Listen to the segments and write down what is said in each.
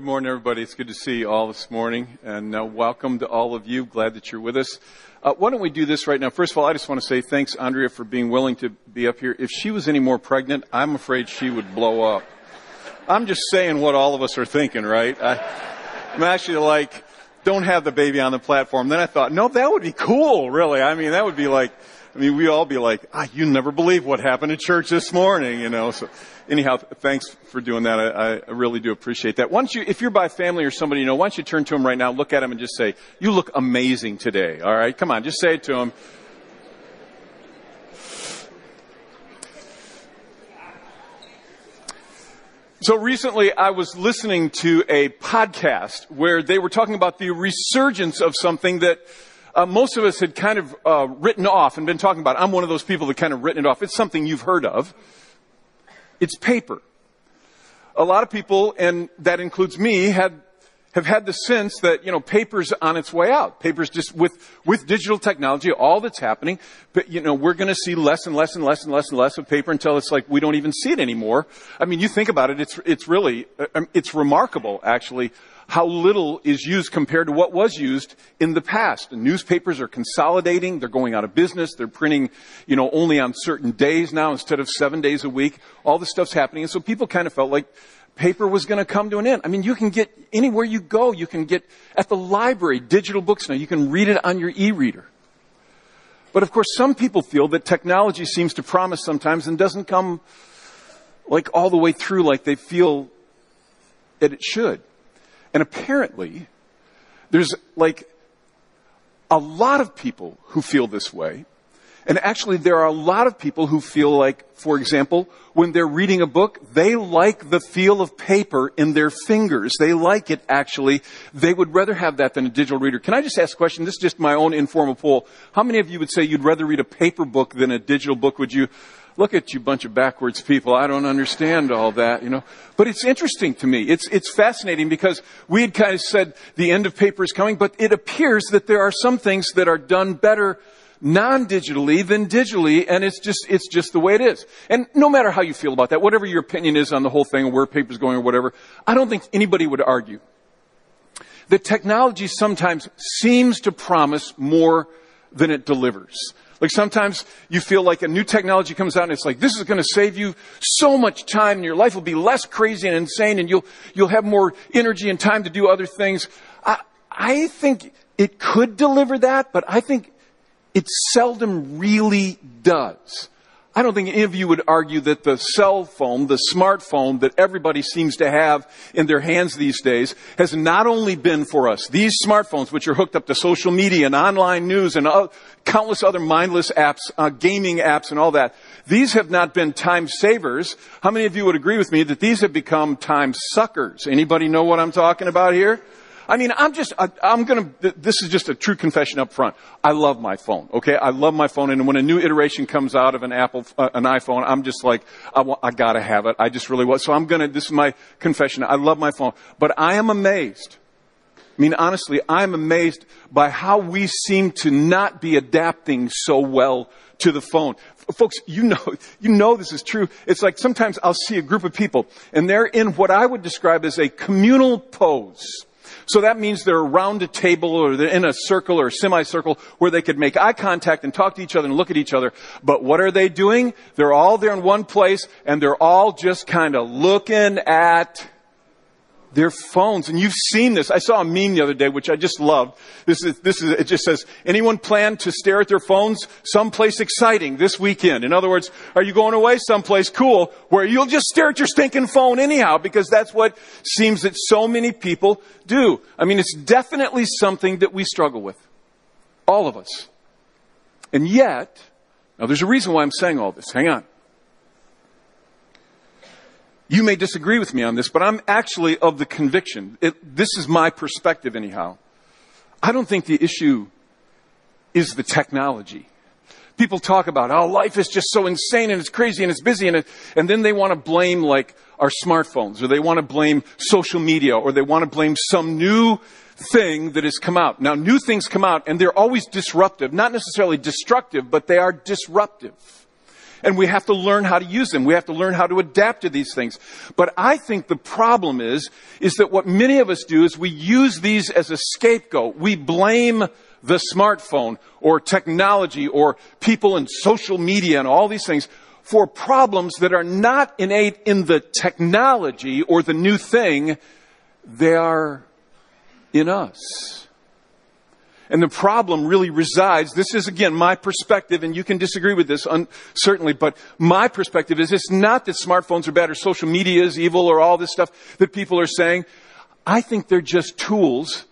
good morning, everybody. It's good to see you all this morning, and uh, welcome to all of you. Glad that you're with us. Uh, why don't we do this right now? First of all, I just want to say thanks, Andrea, for being willing to be up here. If she was any more pregnant, I'm afraid she would blow up. I'm just saying what all of us are thinking, right? I, I'm actually like, don't have the baby on the platform. Then I thought, no, that would be cool, really. I mean, that would be like, I mean, we all be like, ah, you never believe what happened at church this morning, you know. So, anyhow, thanks for doing that. I, I really do appreciate that. Once you, if you're by family or somebody you know, why don't you turn to them right now, look at them, and just say, "You look amazing today." All right, come on, just say it to them. So recently I was listening to a podcast where they were talking about the resurgence of something that uh, most of us had kind of uh, written off and been talking about. I'm one of those people that kind of written it off. It's something you've heard of. It's paper. A lot of people, and that includes me, had have had the sense that you know paper's on its way out. Paper's just with with digital technology, all that's happening. But you know we're going to see less and less and less and less and less of paper until it's like we don't even see it anymore. I mean, you think about it; it's it's really uh, um, it's remarkable actually how little is used compared to what was used in the past. Newspapers are consolidating. They're going out of business. They're printing, you know, only on certain days now instead of seven days a week. All this stuff's happening. And so people kind of felt like paper was going to come to an end. I mean, you can get anywhere you go. You can get at the library digital books now. You can read it on your e-reader. But of course, some people feel that technology seems to promise sometimes and doesn't come like all the way through like they feel that it should. And apparently, there's like a lot of people who feel this way. And actually, there are a lot of people who feel like, for example, when they're reading a book, they like the feel of paper in their fingers. They like it actually. They would rather have that than a digital reader. Can I just ask a question? This is just my own informal poll. How many of you would say you'd rather read a paper book than a digital book? Would you? Look at you bunch of backwards people. I don't understand all that, you know. But it's interesting to me. It's, it's fascinating because we had kind of said the end of paper is coming, but it appears that there are some things that are done better non-digitally than digitally, and it's just, it's just the way it is. And no matter how you feel about that, whatever your opinion is on the whole thing or where paper's going or whatever, I don't think anybody would argue that technology sometimes seems to promise more than it delivers. Like sometimes you feel like a new technology comes out and it's like, this is going to save you so much time and your life will be less crazy and insane and you'll, you'll have more energy and time to do other things. I, I think it could deliver that, but I think it seldom really does. I don't think any of you would argue that the cell phone, the smartphone that everybody seems to have in their hands these days has not only been for us, these smartphones which are hooked up to social media and online news and countless other mindless apps, uh, gaming apps and all that, these have not been time savers. How many of you would agree with me that these have become time suckers? Anybody know what I'm talking about here? I mean, I'm just, I, am gonna, this is just a true confession up front. I love my phone, okay? I love my phone, and when a new iteration comes out of an Apple, uh, an iPhone, I'm just like, I, I gotta have it. I just really want, so I'm gonna, this is my confession. I love my phone. But I am amazed. I mean, honestly, I'm amazed by how we seem to not be adapting so well to the phone. Folks, you know, you know this is true. It's like sometimes I'll see a group of people and they're in what I would describe as a communal pose. So that means they're around a table or they're in a circle or a semicircle where they could make eye contact and talk to each other and look at each other. But what are they doing? They're all there in one place and they're all just kind of looking at their phones. And you've seen this. I saw a meme the other day, which I just loved. This is, this is, it just says, anyone plan to stare at their phones someplace exciting this weekend? In other words, are you going away someplace cool where you'll just stare at your stinking phone anyhow? Because that's what seems that so many people do. I mean, it's definitely something that we struggle with. All of us. And yet, now there's a reason why I'm saying all this. Hang on. You may disagree with me on this, but I'm actually of the conviction. It, this is my perspective, anyhow. I don't think the issue is the technology. People talk about, oh, life is just so insane and it's crazy and it's busy and, it, and then they want to blame like our smartphones or they want to blame social media or they want to blame some new thing that has come out. Now, new things come out and they're always disruptive, not necessarily destructive, but they are disruptive. And we have to learn how to use them. We have to learn how to adapt to these things. But I think the problem is, is that what many of us do is we use these as a scapegoat. We blame the smartphone or technology or people in social media and all these things for problems that are not innate in the technology or the new thing. They are in us. And the problem really resides, this is again my perspective, and you can disagree with this, un- certainly, but my perspective is it's not that smartphones are bad or social media is evil or all this stuff that people are saying. I think they're just tools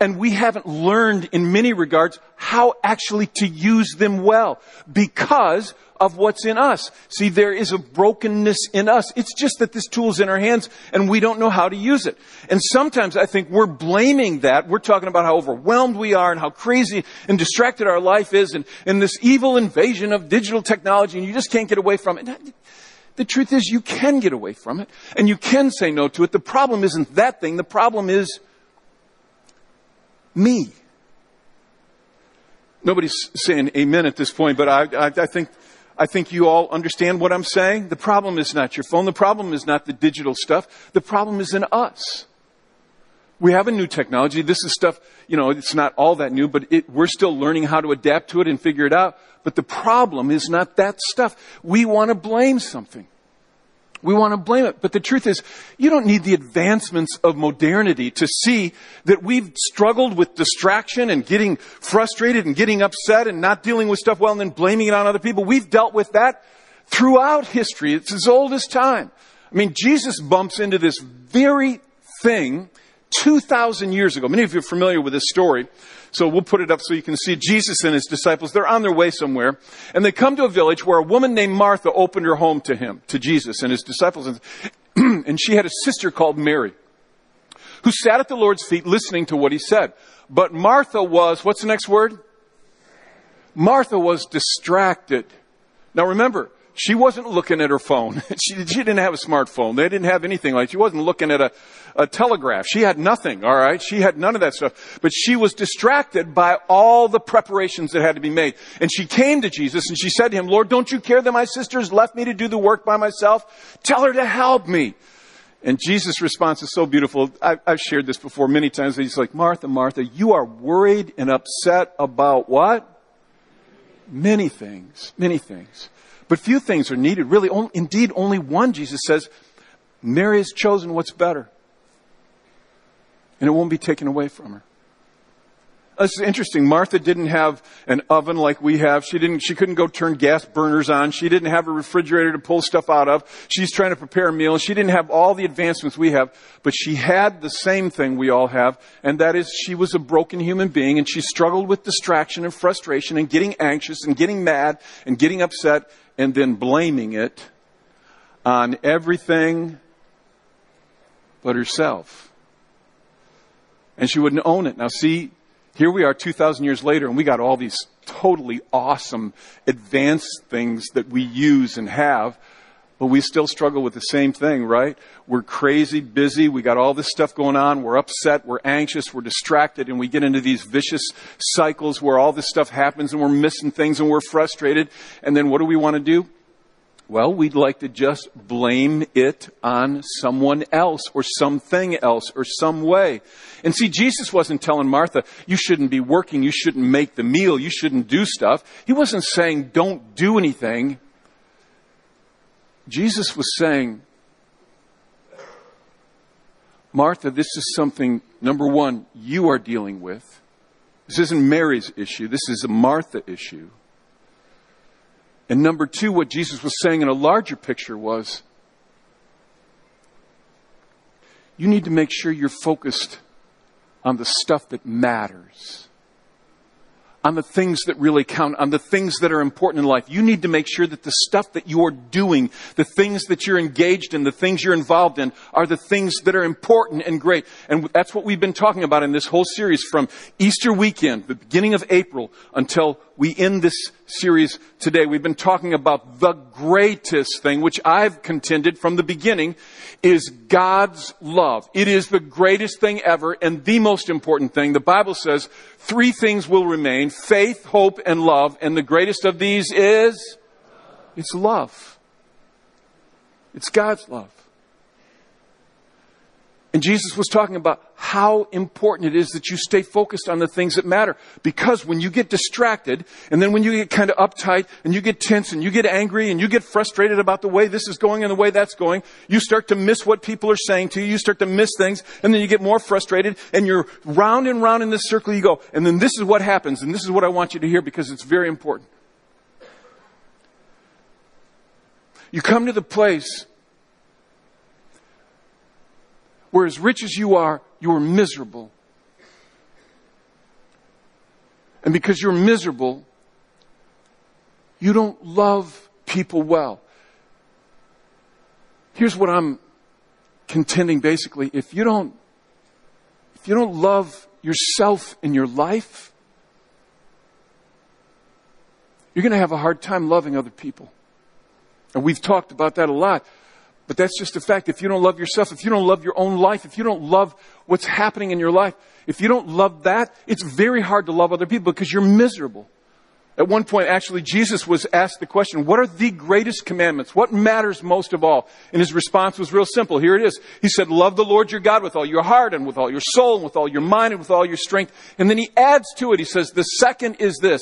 and we haven't learned in many regards how actually to use them well because of what's in us. See, there is a brokenness in us. It's just that this tool's in our hands and we don't know how to use it. And sometimes I think we're blaming that. We're talking about how overwhelmed we are and how crazy and distracted our life is and, and this evil invasion of digital technology and you just can't get away from it. The truth is you can get away from it and you can say no to it. The problem isn't that thing. The problem is me. Nobody's saying amen at this point, but I, I, I, think, I think you all understand what I'm saying. The problem is not your phone. The problem is not the digital stuff. The problem is in us. We have a new technology. This is stuff, you know, it's not all that new, but it, we're still learning how to adapt to it and figure it out. But the problem is not that stuff. We want to blame something. We want to blame it. But the truth is, you don't need the advancements of modernity to see that we've struggled with distraction and getting frustrated and getting upset and not dealing with stuff well and then blaming it on other people. We've dealt with that throughout history. It's as old as time. I mean, Jesus bumps into this very thing 2,000 years ago. Many of you are familiar with this story. So we'll put it up so you can see Jesus and his disciples. They're on their way somewhere and they come to a village where a woman named Martha opened her home to him, to Jesus and his disciples. And she had a sister called Mary who sat at the Lord's feet listening to what he said. But Martha was, what's the next word? Martha was distracted. Now remember, she wasn't looking at her phone. She, she, didn't have a smartphone. They didn't have anything like, she wasn't looking at a, a telegraph. She had nothing, alright? She had none of that stuff. But she was distracted by all the preparations that had to be made. And she came to Jesus and she said to him, Lord, don't you care that my sister's left me to do the work by myself? Tell her to help me. And Jesus' response is so beautiful. I, have shared this before many times. He's like, Martha, Martha, you are worried and upset about what? Many things, many things. But few things are needed. Really, only, indeed, only one, Jesus says, Mary has chosen what's better. And it won't be taken away from her. This is interesting. Martha didn't have an oven like we have. She didn't, she couldn't go turn gas burners on. She didn't have a refrigerator to pull stuff out of. She's trying to prepare a meal. She didn't have all the advancements we have, but she had the same thing we all have, and that is she was a broken human being and she struggled with distraction and frustration and getting anxious and getting mad and getting upset and then blaming it on everything but herself. And she wouldn't own it. Now see, here we are 2,000 years later and we got all these totally awesome advanced things that we use and have, but we still struggle with the same thing, right? We're crazy, busy, we got all this stuff going on, we're upset, we're anxious, we're distracted, and we get into these vicious cycles where all this stuff happens and we're missing things and we're frustrated. And then what do we want to do? Well, we'd like to just blame it on someone else or something else or some way. And see, Jesus wasn't telling Martha, you shouldn't be working, you shouldn't make the meal, you shouldn't do stuff. He wasn't saying don't do anything. Jesus was saying, Martha, this is something, number one, you are dealing with. This isn't Mary's issue. This is a Martha issue. And number two, what Jesus was saying in a larger picture was, you need to make sure you're focused on the stuff that matters on the things that really count, on the things that are important in life. You need to make sure that the stuff that you're doing, the things that you're engaged in, the things you're involved in, are the things that are important and great. And that's what we've been talking about in this whole series from Easter weekend, the beginning of April, until we end this series today. We've been talking about the greatest thing, which I've contended from the beginning, is God's love. It is the greatest thing ever and the most important thing. The Bible says three things will remain, faith, hope, and love, and the greatest of these is It's love. It's God's love. And Jesus was talking about how important it is that you stay focused on the things that matter. Because when you get distracted, and then when you get kind of uptight, and you get tense, and you get angry, and you get frustrated about the way this is going and the way that's going, you start to miss what people are saying to you, you start to miss things, and then you get more frustrated, and you're round and round in this circle you go. And then this is what happens, and this is what I want you to hear because it's very important. You come to the place where as rich as you are, you are miserable. And because you're miserable, you don't love people well. Here's what I'm contending basically. If you don't, if you don't love yourself in your life, you're going to have a hard time loving other people. And we've talked about that a lot. But that's just a fact. If you don't love yourself, if you don't love your own life, if you don't love what's happening in your life, if you don't love that, it's very hard to love other people because you're miserable. At one point, actually, Jesus was asked the question, what are the greatest commandments? What matters most of all? And his response was real simple. Here it is. He said, love the Lord your God with all your heart and with all your soul and with all your mind and with all your strength. And then he adds to it, he says, the second is this.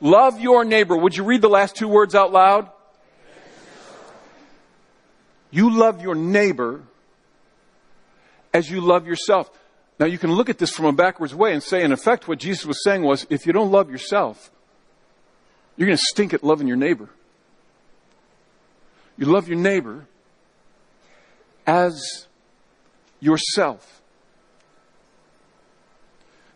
Love your neighbor. Would you read the last two words out loud? You love your neighbor as you love yourself. Now you can look at this from a backwards way and say, in effect, what Jesus was saying was, if you don't love yourself, you're going to stink at loving your neighbor. You love your neighbor as yourself.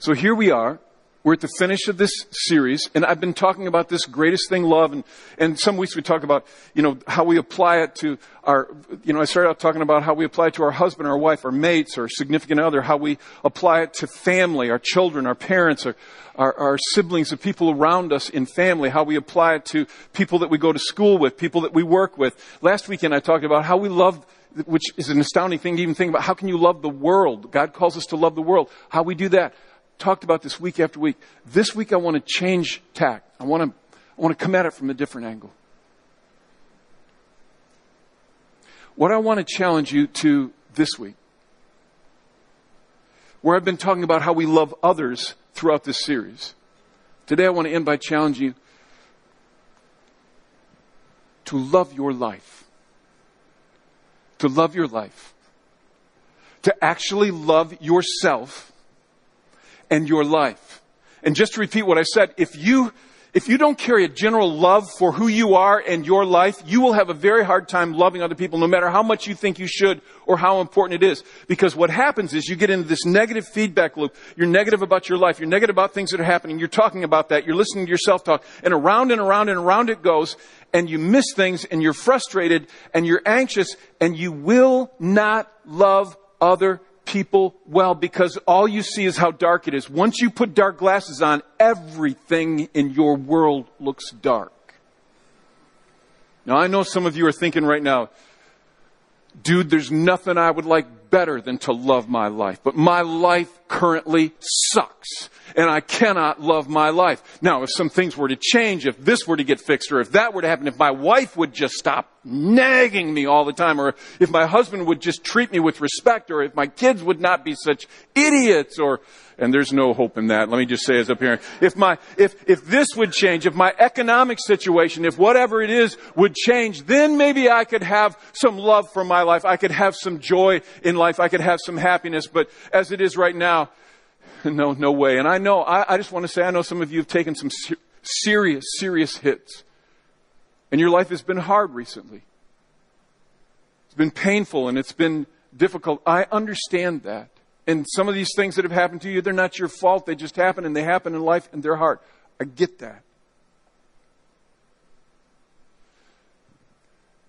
So here we are we're at the finish of this series, and I've been talking about this greatest thing, love, and, and some weeks we talk about, you know, how we apply it to our, you know, I started out talking about how we apply it to our husband, our wife, our mates, our significant other, how we apply it to family, our children, our parents, our, our, our siblings, the people around us in family, how we apply it to people that we go to school with, people that we work with. Last weekend I talked about how we love which is an astounding thing to even think about. How can you love the world? God calls us to love the world. How we do that talked about this week after week. This week I want to change tack. I want to, I want to come at it from a different angle. What I want to challenge you to this week, where I've been talking about how we love others throughout this series. Today I want to end by challenging you to love your life. To love your life. To actually love yourself and your life. And just to repeat what I said, if you, if you don't carry a general love for who you are and your life, you will have a very hard time loving other people no matter how much you think you should or how important it is. Because what happens is you get into this negative feedback loop. You're negative about your life. You're negative about things that are happening. You're talking about that. You're listening to yourself talk. And around and around and around it goes. And you miss things and you're frustrated and you're anxious and you will not love other people well because all you see is how dark it is. Once you put dark glasses on, everything in your world looks dark. Now, I know some of you are thinking right now, dude, there's nothing I would like better than to love my life. But my life currently sucks. And I cannot love my life. Now, if some things were to change, if this were to get fixed, or if that were to happen, if my wife would just stop nagging me all the time, or if my husband would just treat me with respect, or if my kids would not be such idiots, or, and there's no hope in that. Let me just say as a parent. If my, if, if this would change, if my economic situation, if whatever it is would change, then maybe I could have some love for my life. I could have some joy in life. I could have some happiness. But as it is right now, no, no way. And I know, I, I just want to say, I know some of you have taken some ser- serious, serious hits. And your life has been hard recently. It's been painful and it's been difficult. I understand that. And some of these things that have happened to you, they're not your fault. They just happen and they happen in life and they're hard. I get that.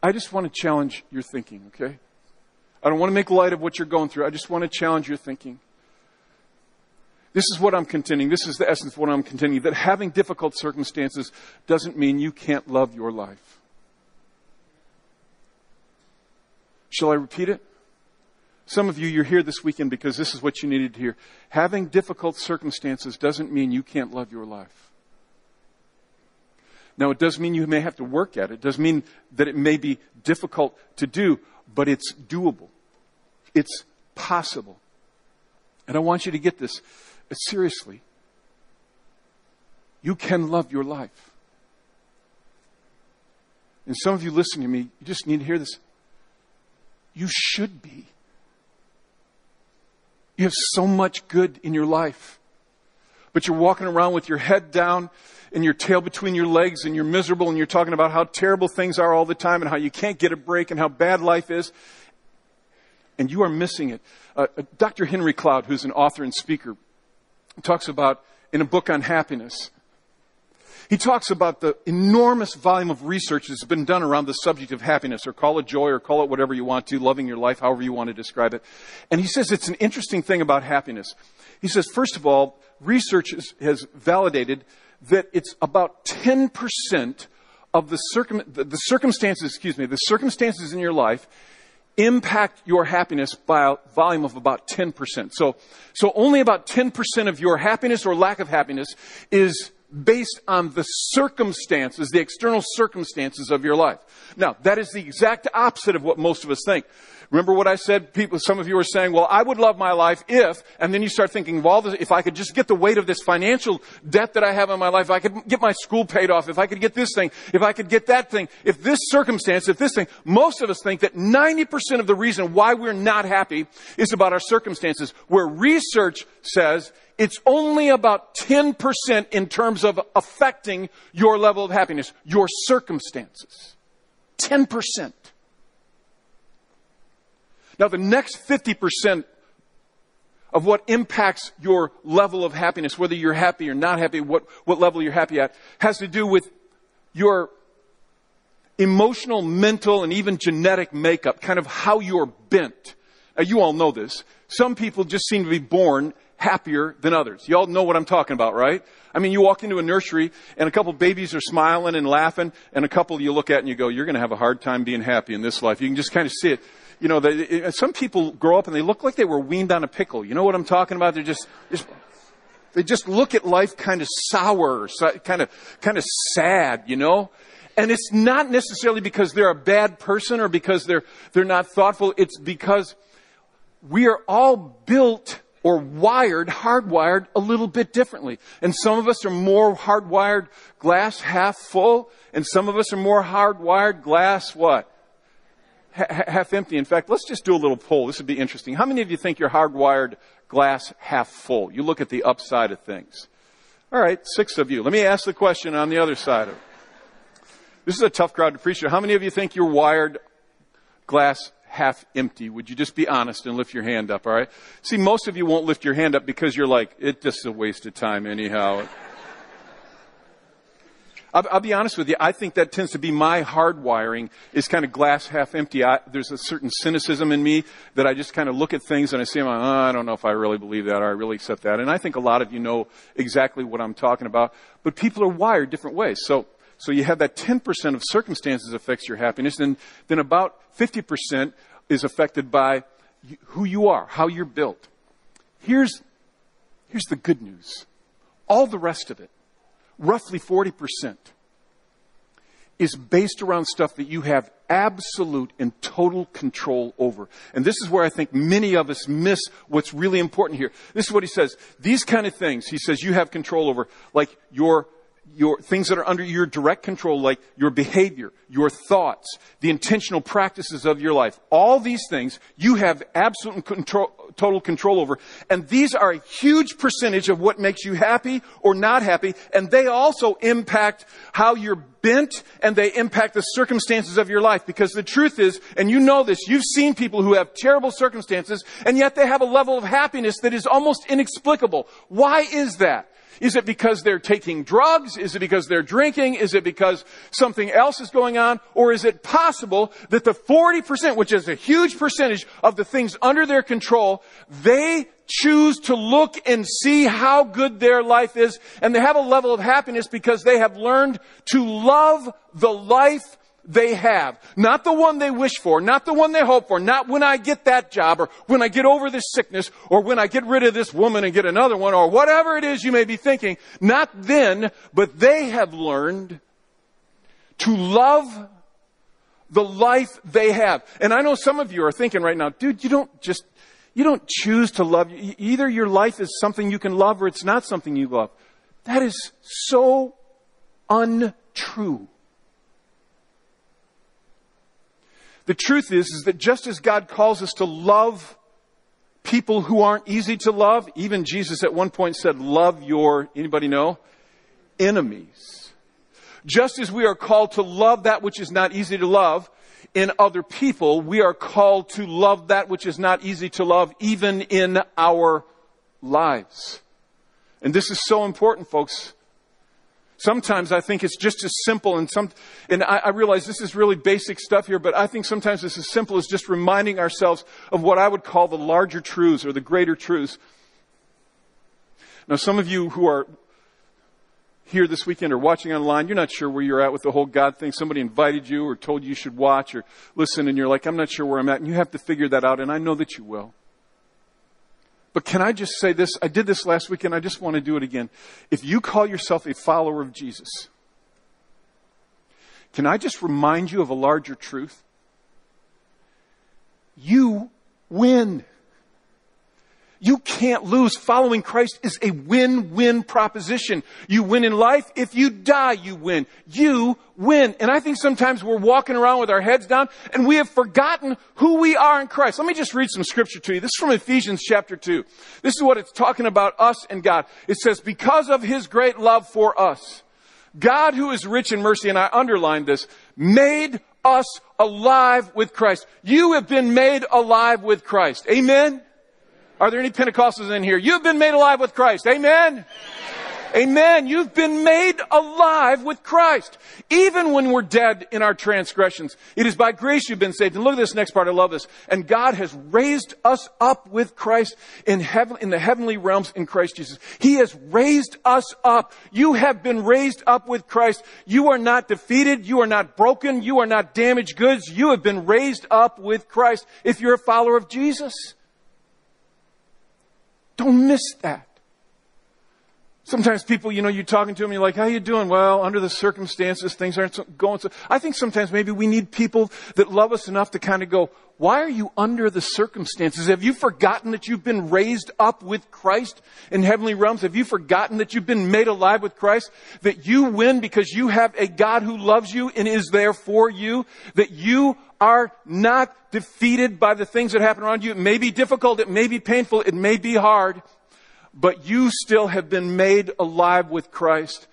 I just want to challenge your thinking, okay? I don't want to make light of what you're going through. I just want to challenge your thinking. This is what I'm contending. This is the essence of what I'm contending that having difficult circumstances doesn't mean you can't love your life. Shall I repeat it? Some of you, you're here this weekend because this is what you needed to hear. Having difficult circumstances doesn't mean you can't love your life. Now, it does mean you may have to work at it. It does mean that it may be difficult to do, but it's doable. It's possible. And I want you to get this seriously. You can love your life. And some of you listen to me, you just need to hear this. You should be. You have so much good in your life. But you're walking around with your head down and your tail between your legs and you're miserable and you're talking about how terrible things are all the time and how you can't get a break and how bad life is. And you are missing it. Uh, uh Dr. Henry Cloud, who's an author and speaker, talks about in a book on happiness he talks about the enormous volume of research that's been done around the subject of happiness, or call it joy, or call it whatever you want to, loving your life, however you want to describe it. And he says it's an interesting thing about happiness. He says, first of all, research has, validated that it's about 10% of the, circum, the circumstances, excuse me, the circumstances in your life impact your happiness by a volume of about 10%. So, so only about 10% of your happiness or lack of happiness is based on the circumstances, the external circumstances of your life. Now, that is the exact opposite of what most of us think. Remember what I said? People, some of you are saying, well, I would love my life if, and then you start thinking, of all well, if I could just get the weight of this financial debt that I have in my life, if I could get my school paid off, if I could get this thing, if I could get that thing, if this circumstance, if this thing, most of us think that 90% of the reason why we're not happy is about our circumstances, where research says it's only about 10% in terms of affecting your level of happiness, your circumstances. 10%. Now, the next 50% of what impacts your level of happiness, whether you're happy or not happy, what, what level you're happy at, has to do with your emotional, mental, and even genetic makeup, kind of how you're bent. Now, you all know this. Some people just seem to be born happier than others. You all know what I'm talking about, right? I mean, you walk into a nursery and a couple babies are smiling and laughing and a couple you look at and you go, you're going to have a hard time being happy in this life. You can just kind of see it. You know, some people grow up and they look like they were weaned on a pickle. You know what I'm talking about? They're just, just they just look at life kind of sour, kind of, kind of sad, you know? And it's not necessarily because they're a bad person or because they're, they're not thoughtful. It's because we are all built or wired, hardwired a little bit differently. And some of us are more hardwired glass half full, and some of us are more hardwired glass what? Half empty. In fact, let's just do a little poll. This would be interesting. How many of you think you're hardwired glass half full? You look at the upside of things. All right, six of you. Let me ask the question on the other side of it. This is a tough crowd to preach to. How many of you think you're wired glass half empty? Would you just be honest and lift your hand up, all right? See, most of you won't lift your hand up because you're like, it's just a waste of time anyhow. I'll, I'll, be honest with you. I think that tends to be my hardwiring is kind of glass half empty. I, there's a certain cynicism in me that I just kind of look at things and I say, oh, uh, I don't know if I really believe that or I really accept that. And I think a lot of you know exactly what I'm talking about. But people are wired different ways. So so you have that 10% of circumstances affects your happiness, and then about 50% is affected by who you are, how you're built. Here's, here's the good news. All the rest of it, roughly 40%, is based around stuff that you have absolute and total control over. And this is where I think many of us miss what's really important here. This is what he says. These kind of things, he says, you have control over, like your your things that are under your direct control, like your behavior, your thoughts, the intentional practices of your life. All these things you have absolute control, total control over. And these are a huge percentage of what makes you happy or not happy. And they also impact how you're bent and they impact the circumstances of your life. Because the truth is, and you know this, you've seen people who have terrible circumstances and yet they have a level of happiness that is almost inexplicable. Why is that? Is it because they're taking drugs? Is it because they're drinking? Is it because something else is going on? Or is it possible that the 40%, which is a huge percentage of the things under their control, they choose to look and see how good their life is and they have a level of happiness because they have learned to love the life they have. Not the one they wish for, not the one they hope for, not when I get that job or when I get over this sickness or when I get rid of this woman and get another one or whatever it is you may be thinking. Not then, but they have learned to love the life they have. And I know some of you are thinking right now, dude, you don't just, you don't choose to love. Either your life is something you can love or it's not something you love. That is so untrue. The truth is, is that just as God calls us to love people who aren't easy to love, even Jesus at one point said, love your, anybody know? Enemies. Just as we are called to love that which is not easy to love in other people, we are called to love that which is not easy to love even in our lives. And this is so important, folks. Sometimes I think it's just as simple and some, and I, I, realize this is really basic stuff here, but I think sometimes it's as simple as just reminding ourselves of what I would call the larger truths or the greater truths. Now, some of you who are here this weekend or watching online, you're not sure where you're at with the whole God thing. Somebody invited you or told you you should watch or listen and you're like, I'm not sure where I'm at. And you have to figure that out and I know that you will. But can I just say this? I did this last week and I just want to do it again. If you call yourself a follower of Jesus, can I just remind you of a larger truth? You win. You can't lose. Following Christ is a win-win proposition. You win in life. If you die, you win. You win. And I think sometimes we're walking around with our heads down and we have forgotten who we are in Christ. Let me just read some scripture to you. This is from Ephesians chapter 2. This is what it's talking about us and God. It says, because of his great love for us, God who is rich in mercy, and I underlined this, made us alive with Christ. You have been made alive with Christ. Amen? Are there any Pentecostals in here? You've been made alive with Christ. Amen? Amen. You've been made alive with Christ. Even when we're dead in our transgressions, it is by grace you've been saved. And look at this next part. I love this. And God has raised us up with Christ in heaven, in the heavenly realms in Christ Jesus. He has raised us up. You have been raised up with Christ. You are not defeated. You are not broken. You are not damaged goods. You have been raised up with Christ if you're a follower of Jesus. Don't miss that. Sometimes people, you know, you're talking to them, you're like, how you doing? Well, under the circumstances, things aren't going so. I think sometimes maybe we need people that love us enough to kind of go, why are you under the circumstances? Have you forgotten that you've been raised up with Christ in heavenly realms? Have you forgotten that you've been made alive with Christ? That you win because you have a God who loves you and is there for you? That you are not defeated by the things that happen around you. It may be difficult, it may be painful, it may be hard, but you still have been made alive with Christ.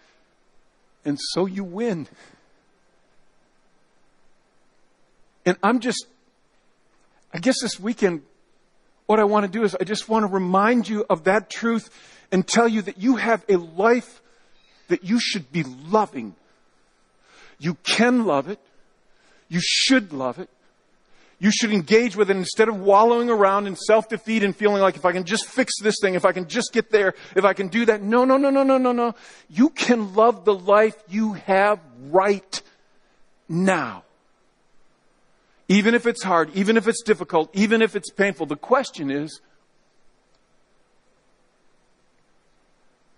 And so you win. And I'm just, I guess this weekend, what I want to do is I just want to remind you of that truth and tell you that you have a life that you should be loving. You can love it. You should love it. You should engage with it instead of wallowing around in self-defeat and feeling like if I can just fix this thing, if I can just get there, if I can do that. No, no, no, no, no, no, no. You can love the life you have right now. Even if it's hard, even if it's difficult, even if it's painful. The question is,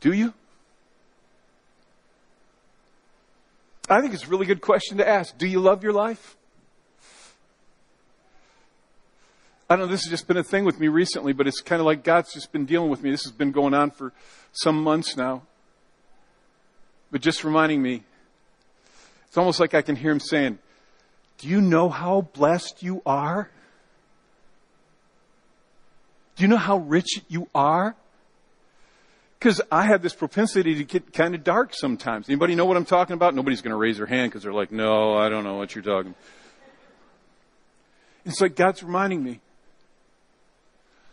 do you? I think it's a really good question to ask. Do you love your life? I don't know, this has just been a thing with me recently, but it's kind of like God's just been dealing with me. This has been going on for some months now. But just reminding me, it's almost like I can hear him saying, Do you know how blessed you are? Do you know how rich you are? Because I have this propensity to get kind of dark sometimes. Anybody know what I'm talking about? Nobody's going to raise their hand because they're like, no, I don't know what you're talking. It's like God's reminding me,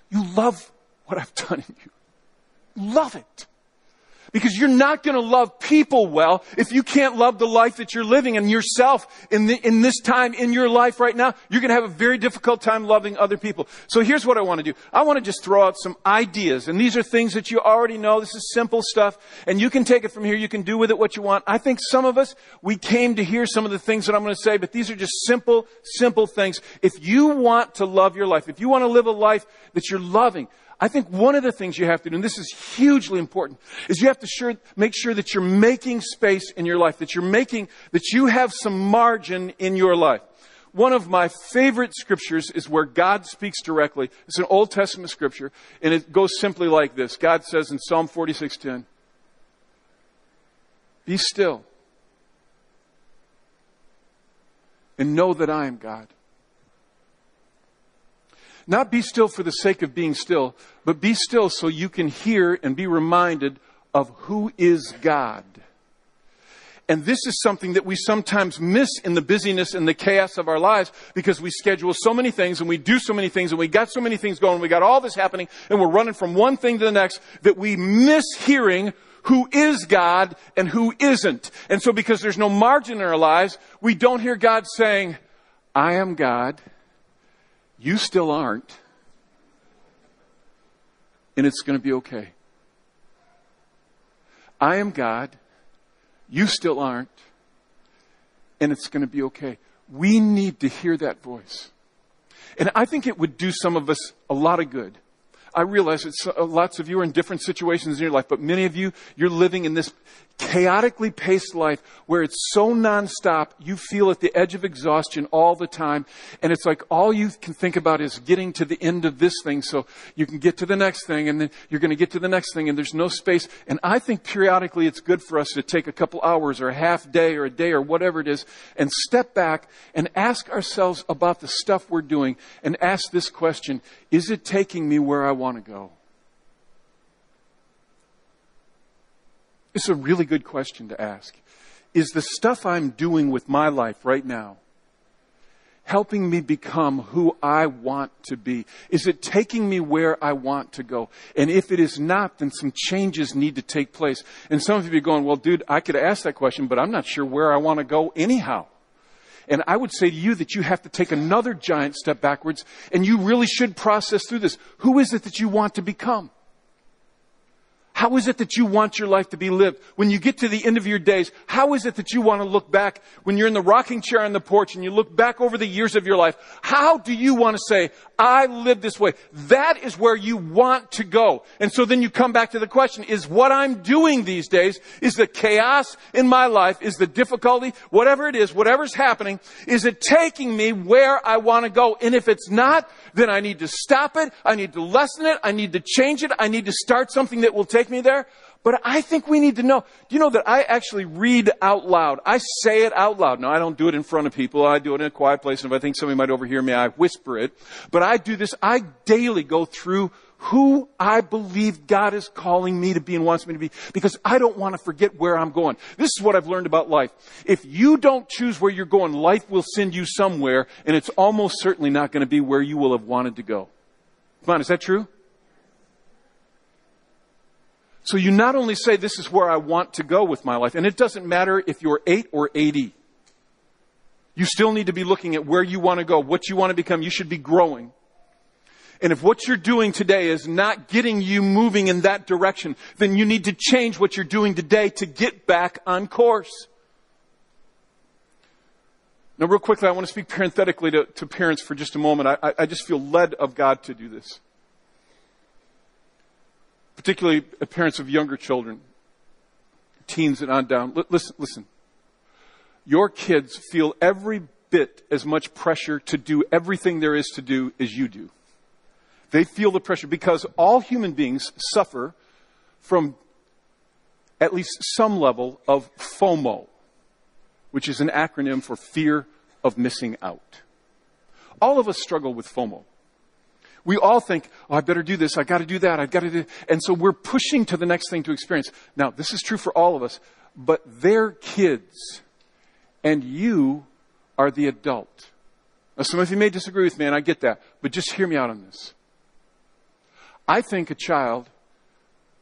you love what I've done in you. Love it. Because you're not going to love people well if you can't love the life that you're living and yourself in, the, in this time in your life right now. You're going to have a very difficult time loving other people. So here's what I want to do. I want to just throw out some ideas. And these are things that you already know. This is simple stuff. And you can take it from here. You can do with it what you want. I think some of us, we came to hear some of the things that I'm going to say, but these are just simple, simple things. If you want to love your life, if you want to live a life that you're loving, I think one of the things you have to do, and this is hugely important, is you have to sure, make sure that you're making space in your life, that you're making, that you have some margin in your life. One of my favorite scriptures is where God speaks directly. It's an Old Testament scripture, and it goes simply like this. God says in Psalm 46:10, "Be still and know that I am God." Not be still for the sake of being still, but be still so you can hear and be reminded of who is God. And this is something that we sometimes miss in the busyness and the chaos of our lives because we schedule so many things and we do so many things and we got so many things going. We got all this happening and we're running from one thing to the next that we miss hearing who is God and who isn't. And so because there's no margin in our lives, we don't hear God saying, I am God you still aren't. And it's going to be okay. I am God. You still aren't. And it's going to be okay. We need to hear that voice. And I think it would do some of us a lot of good. I realize that lots of you are in different situations in your life, but many of you, you're living in this chaotically paced life where it's so nonstop, you feel at the edge of exhaustion all the time. And it's like all you can think about is getting to the end of this thing so you can get to the next thing and then you're going to get to the next thing and there's no space. And I think periodically it's good for us to take a couple hours or a half day or a day or whatever it is and step back and ask ourselves about the stuff we're doing and ask this question, is it taking me where I want to go? It's a really good question to ask. Is the stuff I'm doing with my life right now helping me become who I want to be? Is it taking me where I want to go? And if it is not, then some changes need to take place. And some of you are going, well, dude, I could ask that question, but I'm not sure where I want to go anyhow. And I would say to you that you have to take another giant step backwards and you really should process through this. Who is it that you want to become? How is it that you want your life to be lived? When you get to the end of your days, how is it that you want to look back when you're in the rocking chair on the porch and you look back over the years of your life? How do you want to say, I lived this way? That is where you want to go. And so then you come back to the question, is what I'm doing these days, is the chaos in my life, is the difficulty, whatever it is, whatever's happening, is it taking me where I want to go? And if it's not, then I need to stop it. I need to lessen it. I need to change it. I need to start something that will take take me there. But I think we need to know. Do you know that I actually read out loud? I say it out loud. Now, I don't do it in front of people. I do it in a quiet place. And if I think somebody might overhear me, I whisper it. But I do this. I daily go through who I believe God is calling me to be and wants me to be because I don't want to forget where I'm going. This is what I've learned about life. If you don't choose where you're going, life will send you somewhere and it's almost certainly not going to be where you will have wanted to go. Come on, is that true? So you not only say, this is where I want to go with my life, and it doesn't matter if you're 8 or 80. You still need to be looking at where you want to go, what you want to become. You should be growing. And if what you're doing today is not getting you moving in that direction, then you need to change what you're doing today to get back on course. Now, real quickly, I want to speak parenthetically to, to parents for just a moment. I, I just feel led of God to do this particularly parents of younger children, teens and on down. listen, listen. Your kids feel every bit as much pressure to do everything there is to do as you do. They feel the pressure because all human beings suffer from at least some level of FOMO, which is an acronym for fear of missing out. All of us struggle with FOMO. We all think, oh, I better do this. I got to do that. I got to do. And so we're pushing to the next thing to experience. Now, this is true for all of us, but they're kids and you are the adult. Now, some of you may disagree with me and I get that, but just hear me out on this. I think a child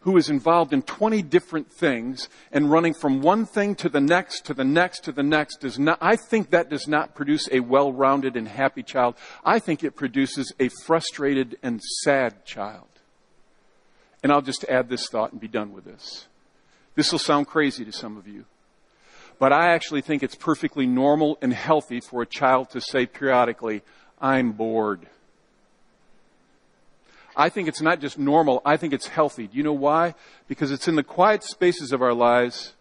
who is involved in 20 different things and running from one thing to the next to the next to the next does not, I think that does not produce a well-rounded and happy child. I think it produces a frustrated and sad child. And I'll just add this thought and be done with this. This will sound crazy to some of you. But I actually think it's perfectly normal and healthy for a child to say periodically, I'm bored. I think it's not just normal, I think it's healthy. Do you know why? Because it's in the quiet spaces of our lives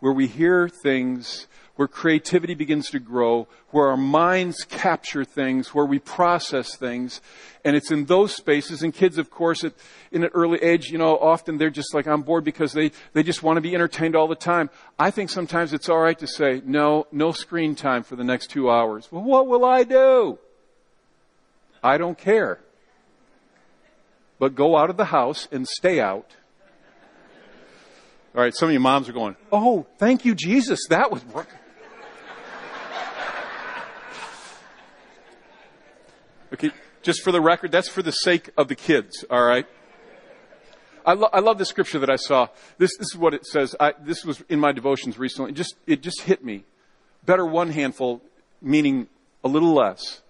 where we hear things, where creativity begins to grow, where our minds capture things, where we process things. And it's in those spaces. And kids, of course, at, in an early age, you know, often they're just like on board because they, they just want to be entertained all the time. I think sometimes it's all right to say, no, no screen time for the next two hours. Well, what will I do? I don't care but go out of the house and stay out. All right, some of you moms are going, Oh, thank you, Jesus. That was. Okay, just for the record, that's for the sake of the kids, all right? I, lo- I love the scripture that I saw. This, this is what it says. I, this was in my devotions recently. It just, it just hit me. Better one handful, meaning a little less,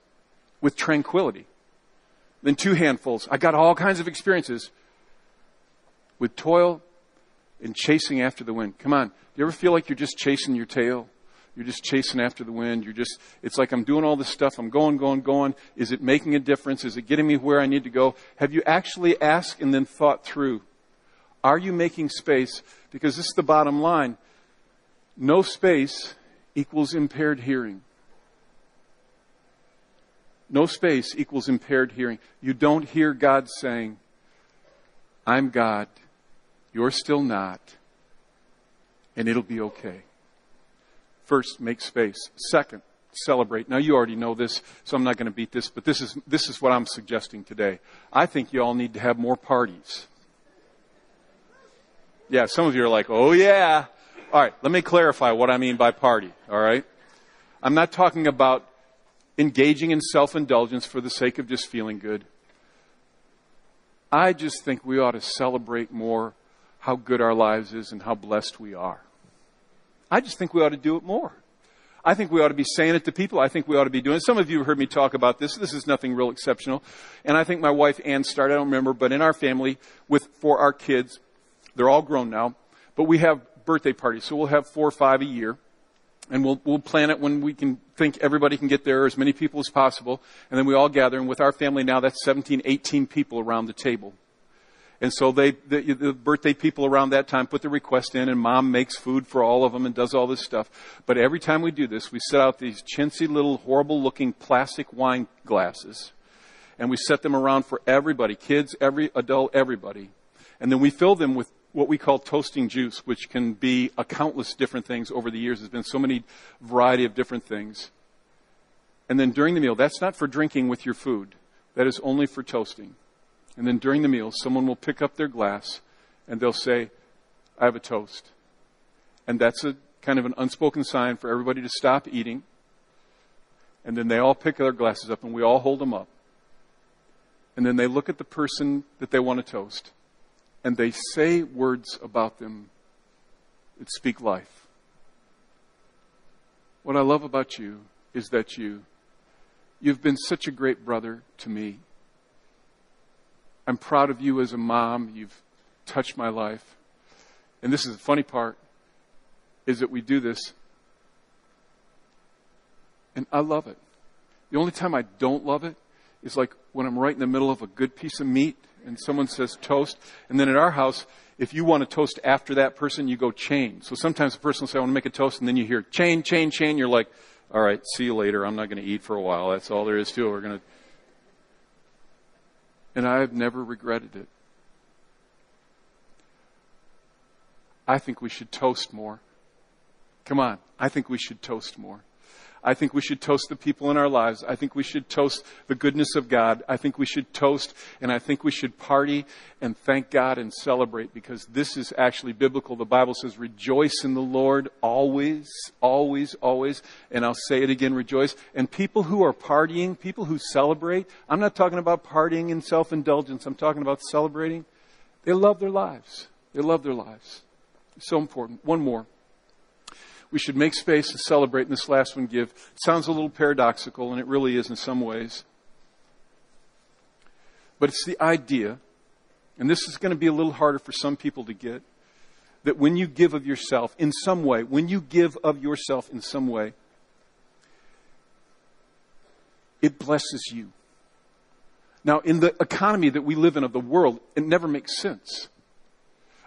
with tranquility than two handfuls. I got all kinds of experiences with toil and chasing after the wind. Come on. Do you ever feel like you're just chasing your tail? You're just chasing after the wind. You're just, it's like I'm doing all this stuff. I'm going, going, going. Is it making a difference? Is it getting me where I need to go? Have you actually asked and then thought through? Are you making space? Because this is the bottom line. No space equals impaired hearing. No space equals impaired hearing. You don't hear God saying, I'm God, you're still not, and it'll be okay. First, make space. Second, celebrate. Now you already know this, so I'm not going to beat this, but this is, this is what I'm suggesting today. I think you all need to have more parties. Yeah, some of you are like, oh yeah. All right, let me clarify what I mean by party, all right? I'm not talking about engaging in self indulgence for the sake of just feeling good. I just think we ought to celebrate more how good our lives is and how blessed we are. I just think we ought to do it more. I think we ought to be saying it to people. I think we ought to be doing it. Some of you have heard me talk about this. This is nothing real exceptional. And I think my wife Ann started, I don't remember, but in our family with, for our kids, they're all grown now, but we have birthday parties. So we'll have four or five a year and we'll, we'll plan it when we can think everybody can get there, as many people as possible, and then we all gather. And with our family now, that's 17, 18 people around the table. And so they, the, the birthday people around that time put the request in, and mom makes food for all of them and does all this stuff. But every time we do this, we set out these chintzy little, horrible-looking plastic wine glasses, and we set them around for everybody, kids, every adult, everybody. And then we fill them with what we call toasting juice, which can be a countless different things over the years. There's been so many variety of different things. And then during the meal, that's not for drinking with your food. That is only for toasting. And then during the meal, someone will pick up their glass and they'll say, I have a toast. And that's a kind of an unspoken sign for everybody to stop eating. And then they all pick their glasses up and we all hold them up. And then they look at the person that they want to toast and they say words about them that speak life. What I love about you is that you you've been such a great brother to me. I'm proud of you as a mom. You've touched my life. And this is the funny part is that we do this and I love it. The only time I don't love it is like when I'm right in the middle of a good piece of meat and someone says toast. And then at our house, if you want to toast after that person, you go chain. So sometimes the person will say, I want to make a toast, and then you hear chain, chain, chain. You're like, all right, see you later. I'm not going to eat for a while. That's all there is to it. We're going to. And I've never regretted it. I think we should toast more. Come on. I think we should toast more. I think we should toast the people in our lives. I think we should toast the goodness of God. I think we should toast and I think we should party and thank God and celebrate because this is actually biblical. The Bible says, rejoice in the Lord always, always, always. And I'll say it again, rejoice. And people who are partying, people who celebrate, I'm not talking about partying in self indulgence. I'm talking about celebrating. They love their lives. They love their lives. It's so important. One more we should make space to celebrate, and this last one give. It sounds a little paradoxical, and it really is in some ways. But it's the idea, and this is going to be a little harder for some people to get, that when you give of yourself in some way, when you give of yourself in some way, it blesses you. Now, in the economy that we live in of the world, it never makes sense.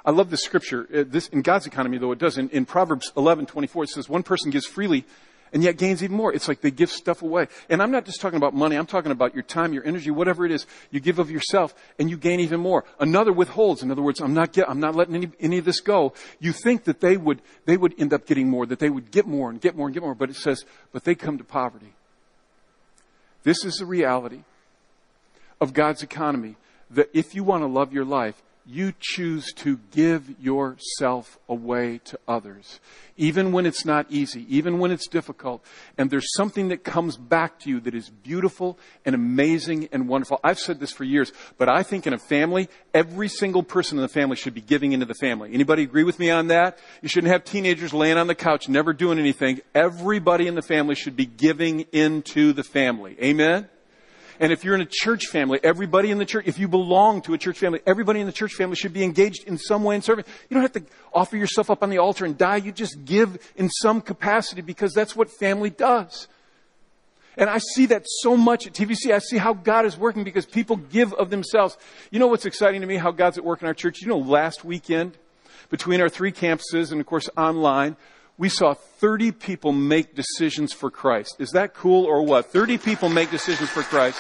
I love this scripture. Uh, this, in God's economy, though, it does. In, in Proverbs 11, 24, it says, one person gives freely and yet gains even more. It's like they give stuff away. And I'm not just talking about money. I'm talking about your time, your energy, whatever it is. You give of yourself and you gain even more. Another withholds. In other words, I'm not get, I'm not letting any, any of this go. You think that they would, they would end up getting more, that they would get more and get more and get more. But it says, but they come to poverty. This is the reality of God's economy. That if you want to love your life, you choose to give yourself away to others, even when it's not easy, even when it's difficult. And there's something that comes back to you that is beautiful and amazing and wonderful. I've said this for years, but I think in a family, every single person in the family should be giving into the family. Anybody agree with me on that? You shouldn't have teenagers laying on the couch, never doing anything. Everybody in the family should be giving into the family. Amen? And if you're in a church family, everybody in the church, if you belong to a church family, everybody in the church family should be engaged in some way in serving. You don't have to offer yourself up on the altar and die. You just give in some capacity because that's what family does. And I see that so much at TVC. I see how God is working because people give of themselves. You know what's exciting to me? How God's at work in our church. You know, last weekend, between our three campuses and of course online, we saw 30 people make decisions for Christ. Is that cool or what? 30 people make decisions for Christ.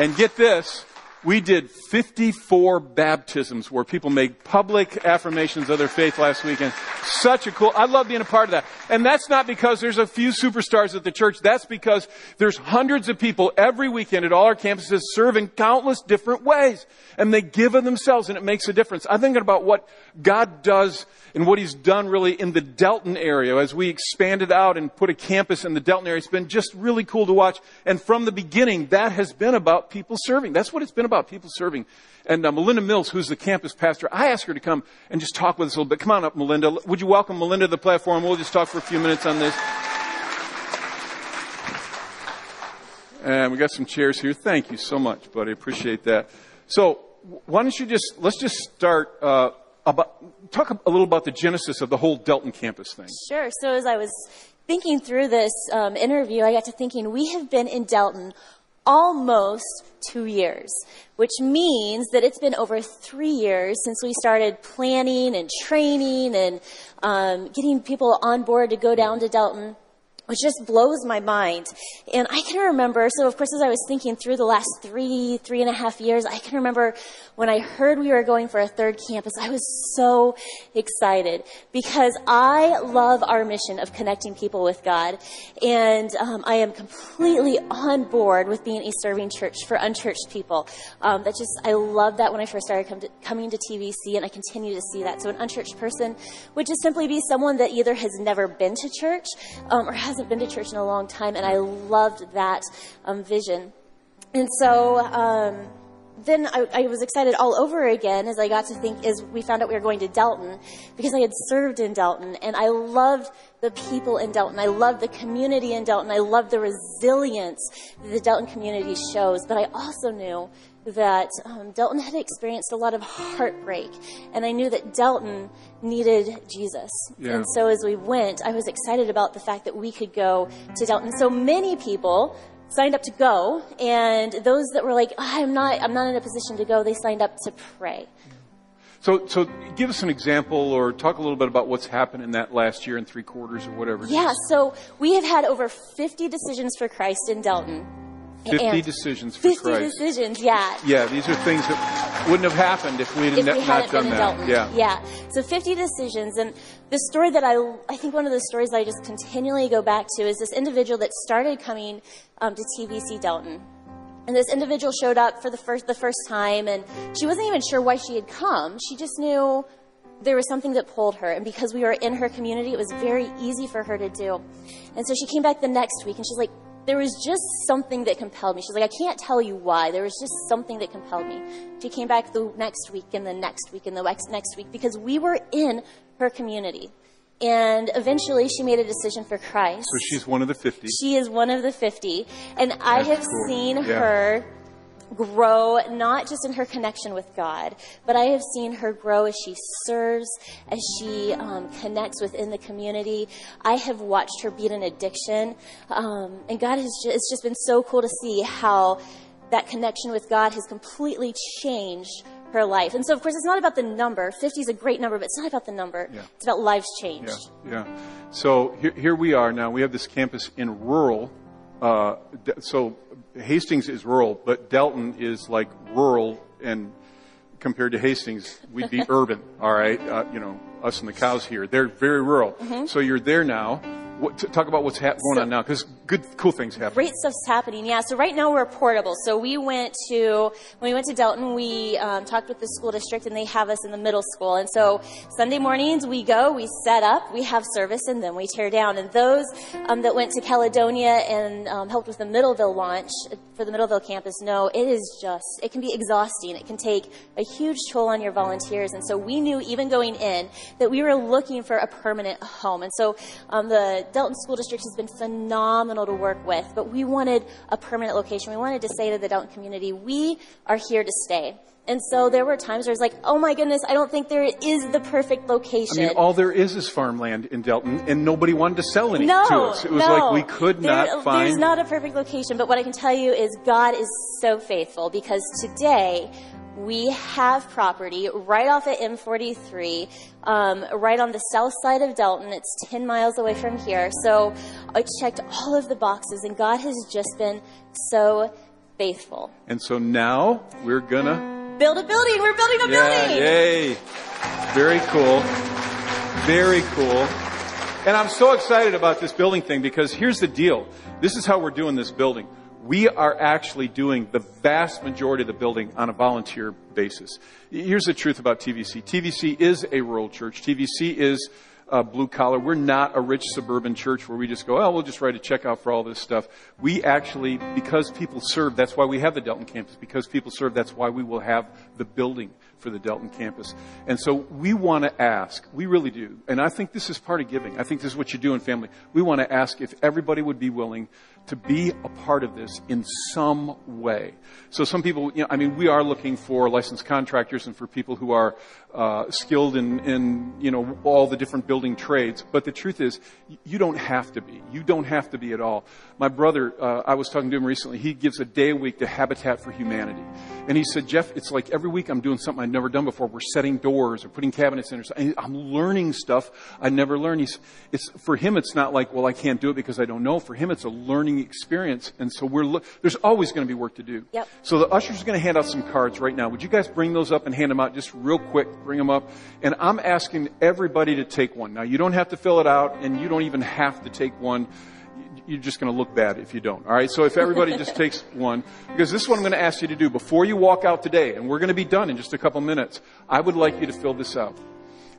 And get this, we did 54 baptisms where people made public affirmations of their faith last weekend. Such a cool, I love being a part of that. And that's not because there's a few superstars at the church. That's because there's hundreds of people every weekend at all our campuses serve in countless different ways. And they give of themselves and it makes a difference. I'm thinking about what God does and what He's done really in the Delton area as we expanded out and put a campus in the Delton area. It's been just really cool to watch. And from the beginning, that has been about people serving. That's what it's been about, people serving. And uh, Melinda Mills, who's the campus pastor, I asked her to come and just talk with us a little bit. Come on up, Melinda. Would you welcome Melinda to the platform? We'll just talk for a few minutes on this. And we got some chairs here. Thank you so much, buddy. Appreciate that. So, why don't you just let's just start uh, about talk a little about the genesis of the whole Delton campus thing. Sure. So as I was thinking through this um, interview, I got to thinking we have been in Delton almost two years, which means that it's been over three years since we started planning and training and um, getting people on board to go down to Delton which just blows my mind. And I can remember, so of course, as I was thinking through the last three, three and a half years, I can remember when I heard we were going for a third campus, I was so excited because I love our mission of connecting people with God. And um, I am completely on board with being a serving church for unchurched people. Um, that just, I love that when I first started to, coming to TVC, and I continue to see that. So an unchurched person would just simply be someone that either has never been to church um, or hasn't been to church in a long time, and I loved that um, vision. And so, um, then I, I, was excited all over again as I got to think as we found out we were going to Delton because I had served in Delton and I loved the people in Delton. I loved the community in Delton. I loved the resilience that the Delton community shows. But I also knew that um, Delton had experienced a lot of heartbreak, and I knew that Delton needed Jesus. Yeah. And so as we went, I was excited about the fact that we could go to Delton. So many people signed up to go, and those that were like, oh, "I'm not, I'm not in a position to go," they signed up to pray. So, so give us an example, or talk a little bit about what's happened in that last year and three quarters, or whatever. Yeah. So we have had over 50 decisions for Christ in Delton. 50 and decisions for 50 Christ. decisions, yeah. Yeah, these are things that wouldn't have happened if we had if we not done been that. Yeah. Yeah. So 50 decisions. And the story that I, I think one of the stories I just continually go back to is this individual that started coming um, to TVC Delton. And this individual showed up for the first, the first time, and she wasn't even sure why she had come. She just knew there was something that pulled her. And because we were in her community, it was very easy for her to do. And so she came back the next week, and she's like, there was just something that compelled me. She's like, I can't tell you why. There was just something that compelled me. She came back the next week and the next week and the next, next week because we were in her community. And eventually she made a decision for Christ. So she's one of the 50. She is one of the 50. And I have cool. seen yeah. her grow not just in her connection with God, but I have seen her grow as she serves, as she um, connects within the community. I have watched her beat an addiction, um, and God has just, it's just been so cool to see how that connection with God has completely changed her life. And so, of course, it's not about the number. 50 is a great number, but it's not about the number. Yeah. It's about lives changed. Yeah, yeah. So here, here we are now. We have this campus in rural. Uh, so Hastings is rural, but Delton is like rural, and compared to Hastings, we'd be urban. All right, uh, you know, us and the cows here. They're very rural. So you're there now. What, t- talk about what's hap- going. So- on now, because good, cool things happen. Great stuff's happening. Yeah. So right now we're portable. So we went to when we went to Delton, we um, talked with the school district, and they have us in the middle school. And so Sunday mornings we go, we set up, we have service, and then we tear down. And those um, that went to Caledonia and um, helped with the Middleville launch for the Middleville campus know it is just it can be exhausting. It can take a huge toll on your volunteers. And so we knew even going in that we were looking for a permanent home. And so um, the Delton School District has been phenomenal to work with, but we wanted a permanent location. We wanted to say to the Delton community, we are here to stay. And so there were times where I was like, oh my goodness, I don't think there is the perfect location. I mean, all there is is farmland in Delton, and nobody wanted to sell any no, to us. It was no. like we could There- not find. There's not a perfect location, but what I can tell you is God is so faithful because today we have property right off at M43, um, right on the south side of Delton. It's 10 miles away from here. So I checked all of the boxes, and God has just been so faithful. and so now we're gonna. Build a building. We're building a Yeah, building. yay. Very cool. Very cool. And I'm so excited about this building thing because here's the deal. This is how we're doing this building. We are actually doing the vast majority of the building on a volunteer basis. Here's the truth about TVC. TVC is a rural church. TVC is uh, blue collar. We're not a rich suburban church where we just go, oh, we'll just write a check out for all this stuff. We actually, because people serve, that's why we have the Delton campus. Because people serve, that's why we will have the building for the Delton campus. And so we want to ask, we really do, and I think this is part of giving. I think this is what you do in family. We want to ask if everybody would be willing to be a part of this in some way. So some people, you know, I mean, we are looking for licensed contractors and for people who are uh, skilled in, in, you know, all the different building trades. But the truth is, you don't have to be. You don't have to be at all. My brother, uh, I was talking to him recently. He gives a day a week to Habitat for Humanity, and he said, Jeff, it's like every week I'm doing something I've never done before. We're setting doors or putting cabinets in, or something. I'm learning stuff I never learned. He's, it's for him. It's not like, well, I can't do it because I don't know. For him, it's a learning experience, and so we're. lo- There's always going to be work to do. Yep. So the ushers are going to hand out some cards right now. Would you guys bring those up and hand them out just real quick? Bring them up. And I'm asking everybody to take one. Now you don't have to fill it out and you don't even have to take one. You're just going to look bad if you don't. All right. So if everybody just takes one, because this is what I'm going to ask you to do before you walk out today, and we're going to be done in just a couple minutes. I would like you to fill this out.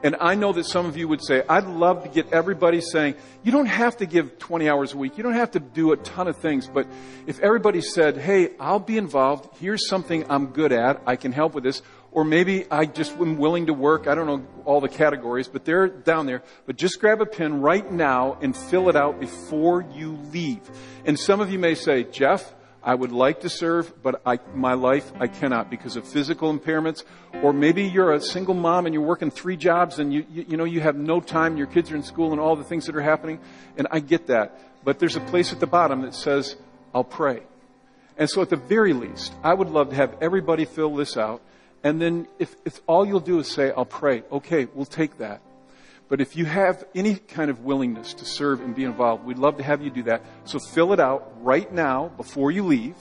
And I know that some of you would say, I'd love to get everybody saying, you don't have to give 20 hours a week. You don't have to do a ton of things. But if everybody said, hey, I'll be involved. Here's something I'm good at. I can help with this. Or maybe I just am willing to work. I don't know all the categories, but they're down there. But just grab a pen right now and fill it out before you leave. And some of you may say, Jeff, I would like to serve, but I, my life, I cannot because of physical impairments. Or maybe you're a single mom and you're working three jobs and you, you, you know, you have no time. Your kids are in school and all the things that are happening. And I get that. But there's a place at the bottom that says, I'll pray. And so at the very least, I would love to have everybody fill this out. And then if, if all you'll do is say, I'll pray, okay, we'll take that. But if you have any kind of willingness to serve and be involved, we'd love to have you do that. So fill it out right now before you leave.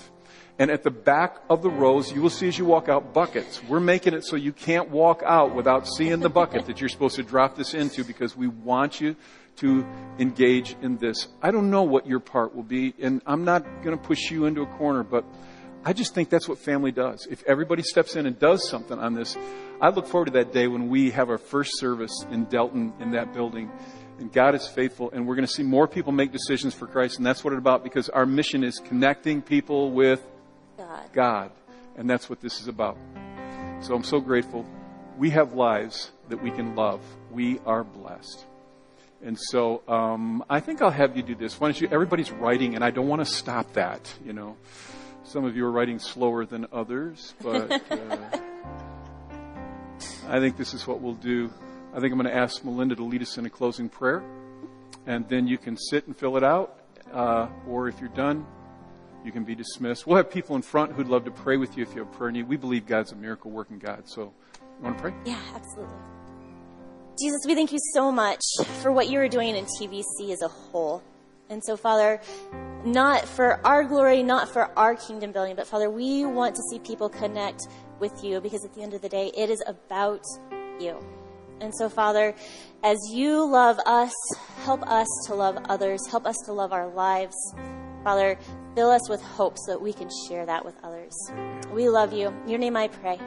And at the back of the rows, you will see as you walk out buckets. We're making it so you can't walk out without seeing the bucket that you're supposed to drop this into because we want you to engage in this. I don't know what your part will be, and I'm not going to push you into a corner, but I just think that's what family does. If everybody steps in and does something on this, I look forward to that day when we have our first service in Delton in that building. And God is faithful, and we're going to see more people make decisions for Christ, and that's what it's about because our mission is connecting people with God. God, and that's what this is about. So I'm so grateful. We have lives that we can love. We are blessed. And so um, I think I'll have you do this. Why don't you? Everybody's writing, and I don't want to stop that. You know, Some of you are writing slower than others, but uh, I think this is what we'll do. I think I'm going to ask Melinda to lead us in a closing prayer, and then you can sit and fill it out, uh, or if you're done, you can be dismissed. We'll have people in front who'd love to pray with you if you have prayer need. We believe God's a miracle working God. So, you want to pray? Yeah, absolutely. Jesus, we thank you so much for what you are doing in TVC as a whole. And so, Father, not for our glory, not for our kingdom building, but Father, we want to see people connect with you because at the end of the day, it is about you. And so, Father, as you love us, help us to love others, help us to love our lives. Father, fill us with hope so that we can share that with others. We love you. In your name I pray.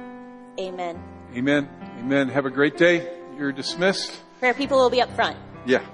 Amen. Amen. Amen. Have a great day. You're dismissed. Prayer people will be up front. Yeah.